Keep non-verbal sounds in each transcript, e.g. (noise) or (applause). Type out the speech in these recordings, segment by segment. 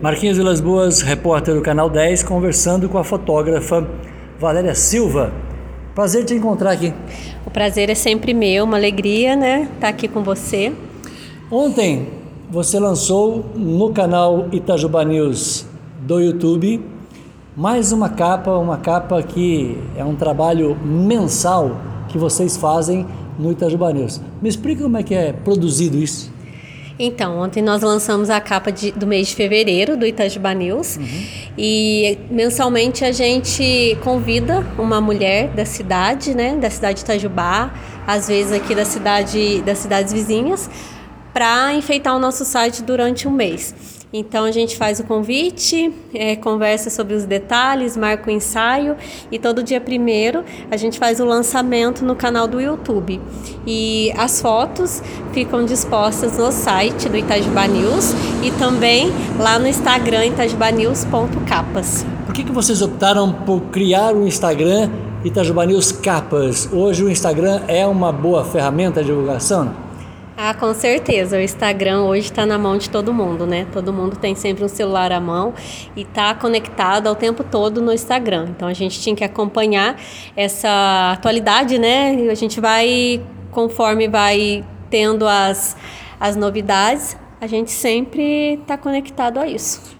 Marquinhos Vilas Boas, repórter do Canal 10, conversando com a fotógrafa Valéria Silva. Prazer te encontrar aqui. O prazer é sempre meu, uma alegria, né, estar aqui com você. Ontem você lançou no canal Itajuba News do YouTube mais uma capa, uma capa que é um trabalho mensal que vocês fazem no Itajuba News. Me explica como é que é produzido isso. Então, ontem nós lançamos a capa de, do mês de fevereiro do Itajuba News uhum. e mensalmente a gente convida uma mulher da cidade, né, da cidade de Itajubá, às vezes aqui da cidade, das cidades vizinhas, para enfeitar o nosso site durante um mês. Então a gente faz o convite, é, conversa sobre os detalhes, marca o ensaio e todo dia primeiro a gente faz o lançamento no canal do YouTube. E as fotos ficam dispostas no site do Itajuba News e também lá no Instagram itajubanews.capas. Por que, que vocês optaram por criar o Instagram Itajuba News Capas? Hoje o Instagram é uma boa ferramenta de divulgação? Ah, com certeza. O Instagram hoje está na mão de todo mundo, né? Todo mundo tem sempre um celular à mão e está conectado ao tempo todo no Instagram. Então a gente tinha que acompanhar essa atualidade, né? A gente vai, conforme vai tendo as, as novidades, a gente sempre está conectado a isso.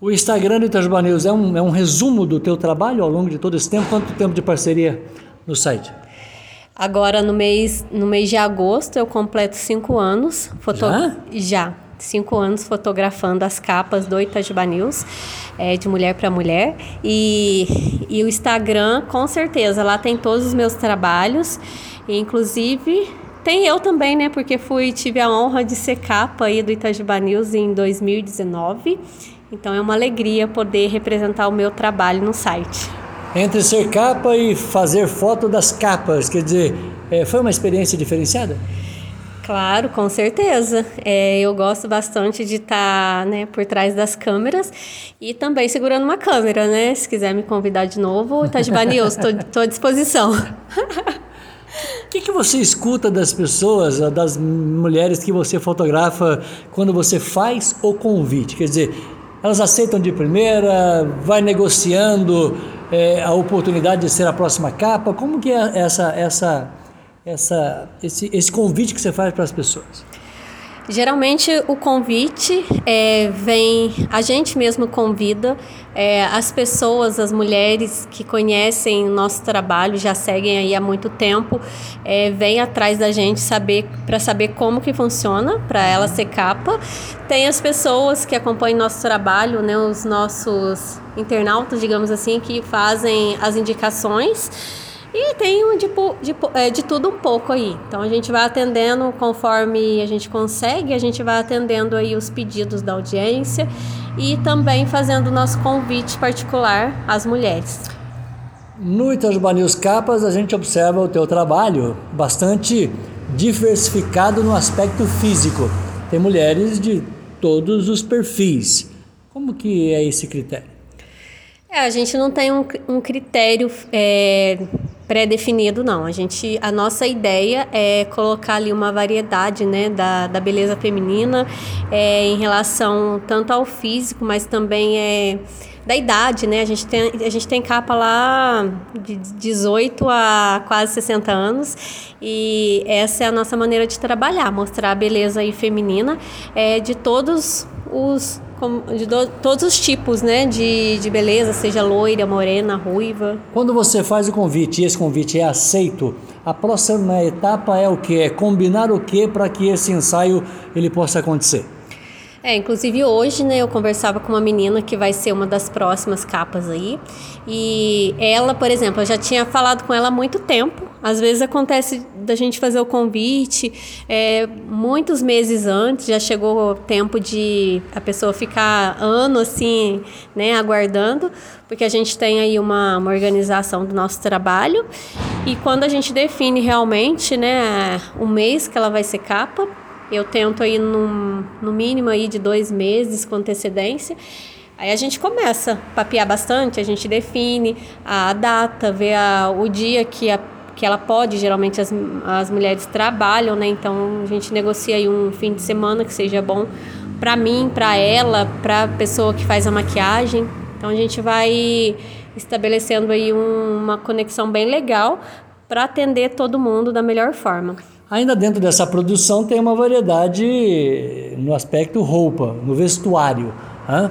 O Instagram do Itajuba News é um, é um resumo do teu trabalho ao longo de todo esse tempo? Quanto tempo de parceria no site? Agora no mês, no mês de agosto eu completo cinco anos. Foto... Já? Já. Cinco anos fotografando as capas do Itajuba News, é, de mulher para mulher. E, e o Instagram, com certeza, lá tem todos os meus trabalhos. Inclusive, tem eu também, né? Porque fui, tive a honra de ser capa aí do Itajuba News em 2019. Então é uma alegria poder representar o meu trabalho no site entre ser capa e fazer foto das capas? Quer dizer, é, foi uma experiência diferenciada? Claro, com certeza. É, eu gosto bastante de estar tá, né, por trás das câmeras e também segurando uma câmera, né? Se quiser me convidar de novo, Itajiba News, estou à disposição. O que, que você escuta das pessoas, das mulheres que você fotografa quando você faz o convite? Quer dizer, elas aceitam de primeira, vai negociando é, a oportunidade de ser a próxima capa? Como que é essa, essa, essa, esse, esse convite que você faz para as pessoas? Geralmente o convite é, vem, a gente mesmo convida é, as pessoas, as mulheres que conhecem o nosso trabalho, já seguem aí há muito tempo, é, vem atrás da gente saber para saber como que funciona, para ela ser capa. Tem as pessoas que acompanham nosso trabalho, né, os nossos internautas, digamos assim, que fazem as indicações. E tem de, de, é, de tudo um pouco aí. Então a gente vai atendendo conforme a gente consegue, a gente vai atendendo aí os pedidos da audiência e também fazendo o nosso convite particular às mulheres. No Itajubá News Capas a gente observa o teu trabalho bastante diversificado no aspecto físico. Tem mulheres de todos os perfis. Como que é esse critério? É, a gente não tem um, um critério é, pré-definido, não. A gente, a nossa ideia é colocar ali uma variedade, né, da, da beleza feminina é, em relação tanto ao físico, mas também é da idade, né? A gente tem, a gente tem capa lá de 18 a quase 60 anos e essa é a nossa maneira de trabalhar, mostrar a beleza aí feminina é, de todos os de do, todos os tipos né, de, de beleza, seja loira, morena, ruiva. Quando você faz o convite e esse convite é aceito, a próxima etapa é o que? É combinar o que para que esse ensaio ele possa acontecer? É, inclusive hoje, né, eu conversava com uma menina que vai ser uma das próximas capas aí. E ela, por exemplo, eu já tinha falado com ela há muito tempo. Às vezes acontece da gente fazer o convite é, muitos meses antes, já chegou o tempo de a pessoa ficar ano assim, né, aguardando, porque a gente tem aí uma, uma organização do nosso trabalho. E quando a gente define realmente, né, o mês que ela vai ser capa, eu tento aí no, no mínimo aí de dois meses com antecedência. Aí a gente começa a papear bastante, a gente define a data, vê a, o dia que, a, que ela pode, geralmente as, as mulheres trabalham, né? Então a gente negocia aí um fim de semana que seja bom para mim, para ela, para a pessoa que faz a maquiagem. Então a gente vai estabelecendo aí um, uma conexão bem legal para atender todo mundo da melhor forma. Ainda dentro dessa produção tem uma variedade no aspecto roupa, no vestuário. Né?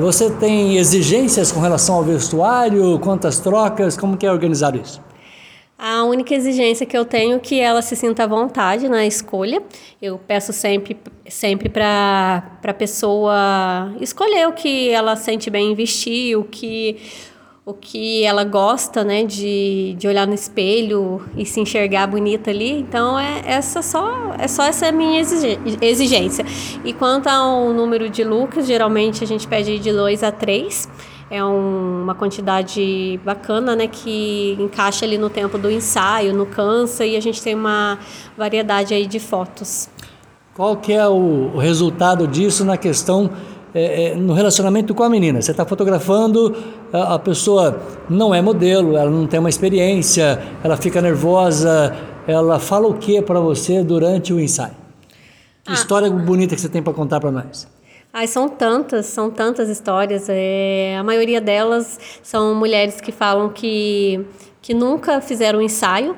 Você tem exigências com relação ao vestuário, quantas trocas, como que é organizado isso? A única exigência que eu tenho é que ela se sinta à vontade na escolha. Eu peço sempre, sempre para a pessoa escolher o que ela sente bem em vestir, o que o que ela gosta, né, de, de olhar no espelho e se enxergar bonita ali. Então é essa só é só essa minha exigência. E quanto ao número de looks, geralmente a gente pede de dois a três. É um, uma quantidade bacana, né, que encaixa ali no tempo do ensaio, não cansa e a gente tem uma variedade aí de fotos. Qual que é o resultado disso na questão é, é, no relacionamento com a menina. Você está fotografando, a, a, pessoa não é modelo, ela não tem uma experiência, ela fica nervosa, ela fala o que para você durante o ensaio? Ah. história bonita que você tem para contar para nós? Ai, são tantas, são tantas histórias. É, a maioria delas são mulheres que falam que, que nunca fizeram ensaio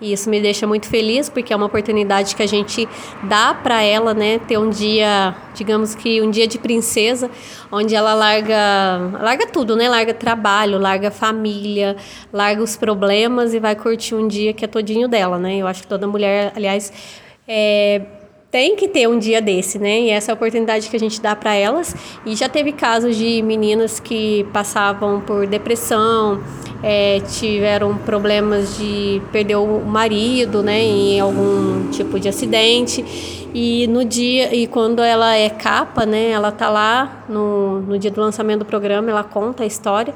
e isso me deixa muito feliz porque é uma oportunidade que a gente dá para ela, né, ter um dia, digamos que um dia de princesa, onde ela larga, larga tudo, né? Larga trabalho, larga família, larga os problemas e vai curtir um dia que é todinho dela, né? Eu acho que toda mulher, aliás, é, tem que ter um dia desse, né? E essa é a oportunidade que a gente dá para elas. E já teve casos de meninas que passavam por depressão, é, tiveram problemas de perder o marido, né, em algum tipo de acidente. E no dia e quando ela é capa, né, ela tá lá no, no dia do lançamento do programa, ela conta a história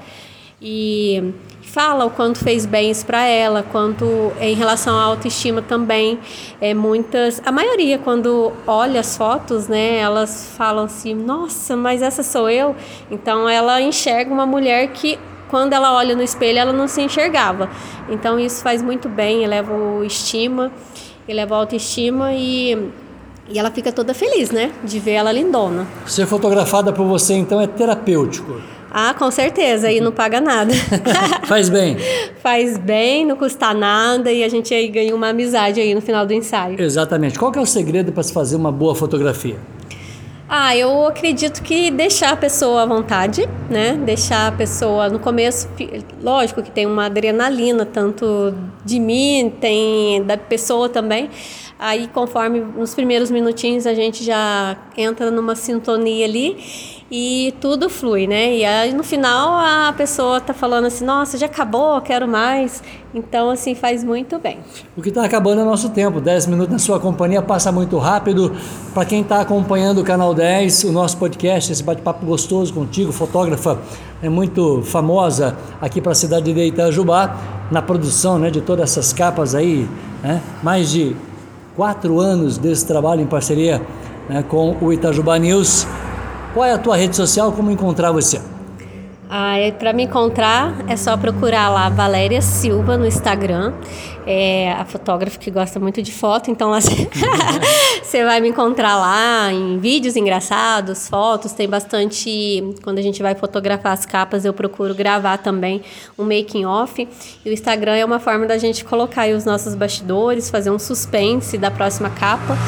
e fala o quanto fez bens para ela, quanto em relação à autoestima também. É muitas, a maioria quando olha as fotos, né, elas falam assim: "Nossa, mas essa sou eu". Então ela enxerga uma mulher que quando ela olha no espelho ela não se enxergava. Então isso faz muito bem, eleva o estima, eleva a autoestima e e ela fica toda feliz, né, de ver ela lindona. Ser fotografada por você então é terapêutico. Ah, com certeza, e não paga nada. (laughs) Faz bem. Faz bem, não custa nada e a gente aí ganha uma amizade aí no final do ensaio. Exatamente. Qual que é o segredo para se fazer uma boa fotografia? Ah, eu acredito que deixar a pessoa à vontade, né? Deixar a pessoa no começo, lógico que tem uma adrenalina tanto de mim, tem da pessoa também. Aí conforme nos primeiros minutinhos a gente já entra numa sintonia ali e tudo flui, né? E aí no final a pessoa tá falando assim, nossa, já acabou, quero mais. Então, assim, faz muito bem. O que está acabando é nosso tempo. 10 minutos na sua companhia passa muito rápido. Para quem está acompanhando o Canal 10, o nosso podcast, esse bate-papo gostoso contigo, fotógrafa é muito famosa aqui para a cidade de Itajubá, na produção né, de todas essas capas aí, né? mais de quatro anos desse trabalho em parceria né, com o Itajubá News. Qual é a tua rede social? Como encontrar você? Ah, é, para me encontrar é só procurar lá Valéria Silva no Instagram. É a fotógrafa que gosta muito de foto, então lá (laughs) você vai me encontrar lá em vídeos engraçados, fotos, tem bastante. Quando a gente vai fotografar as capas, eu procuro gravar também um making off. E o Instagram é uma forma da gente colocar os nossos bastidores, fazer um suspense da próxima capa.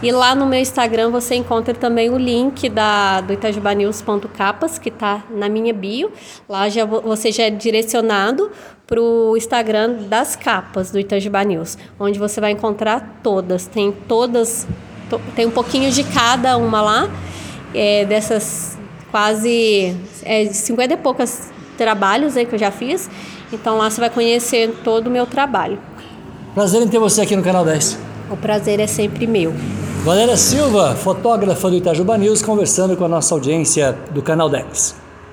E lá no meu Instagram você encontra também o link da, do itajubanews.capas, que está na minha bio. Lá já, você já é direcionado para o Instagram das capas do Itajubá News, onde você vai encontrar todas. Tem todas, to, tem um pouquinho de cada uma lá, é, dessas quase é, 50 e poucas trabalhos aí que eu já fiz. Então lá você vai conhecer todo o meu trabalho. Prazer em ter você aqui no Canal 10. O prazer é sempre meu. Valéria Silva, fotógrafa do Itajuba News, conversando com a nossa audiência do Canal 10.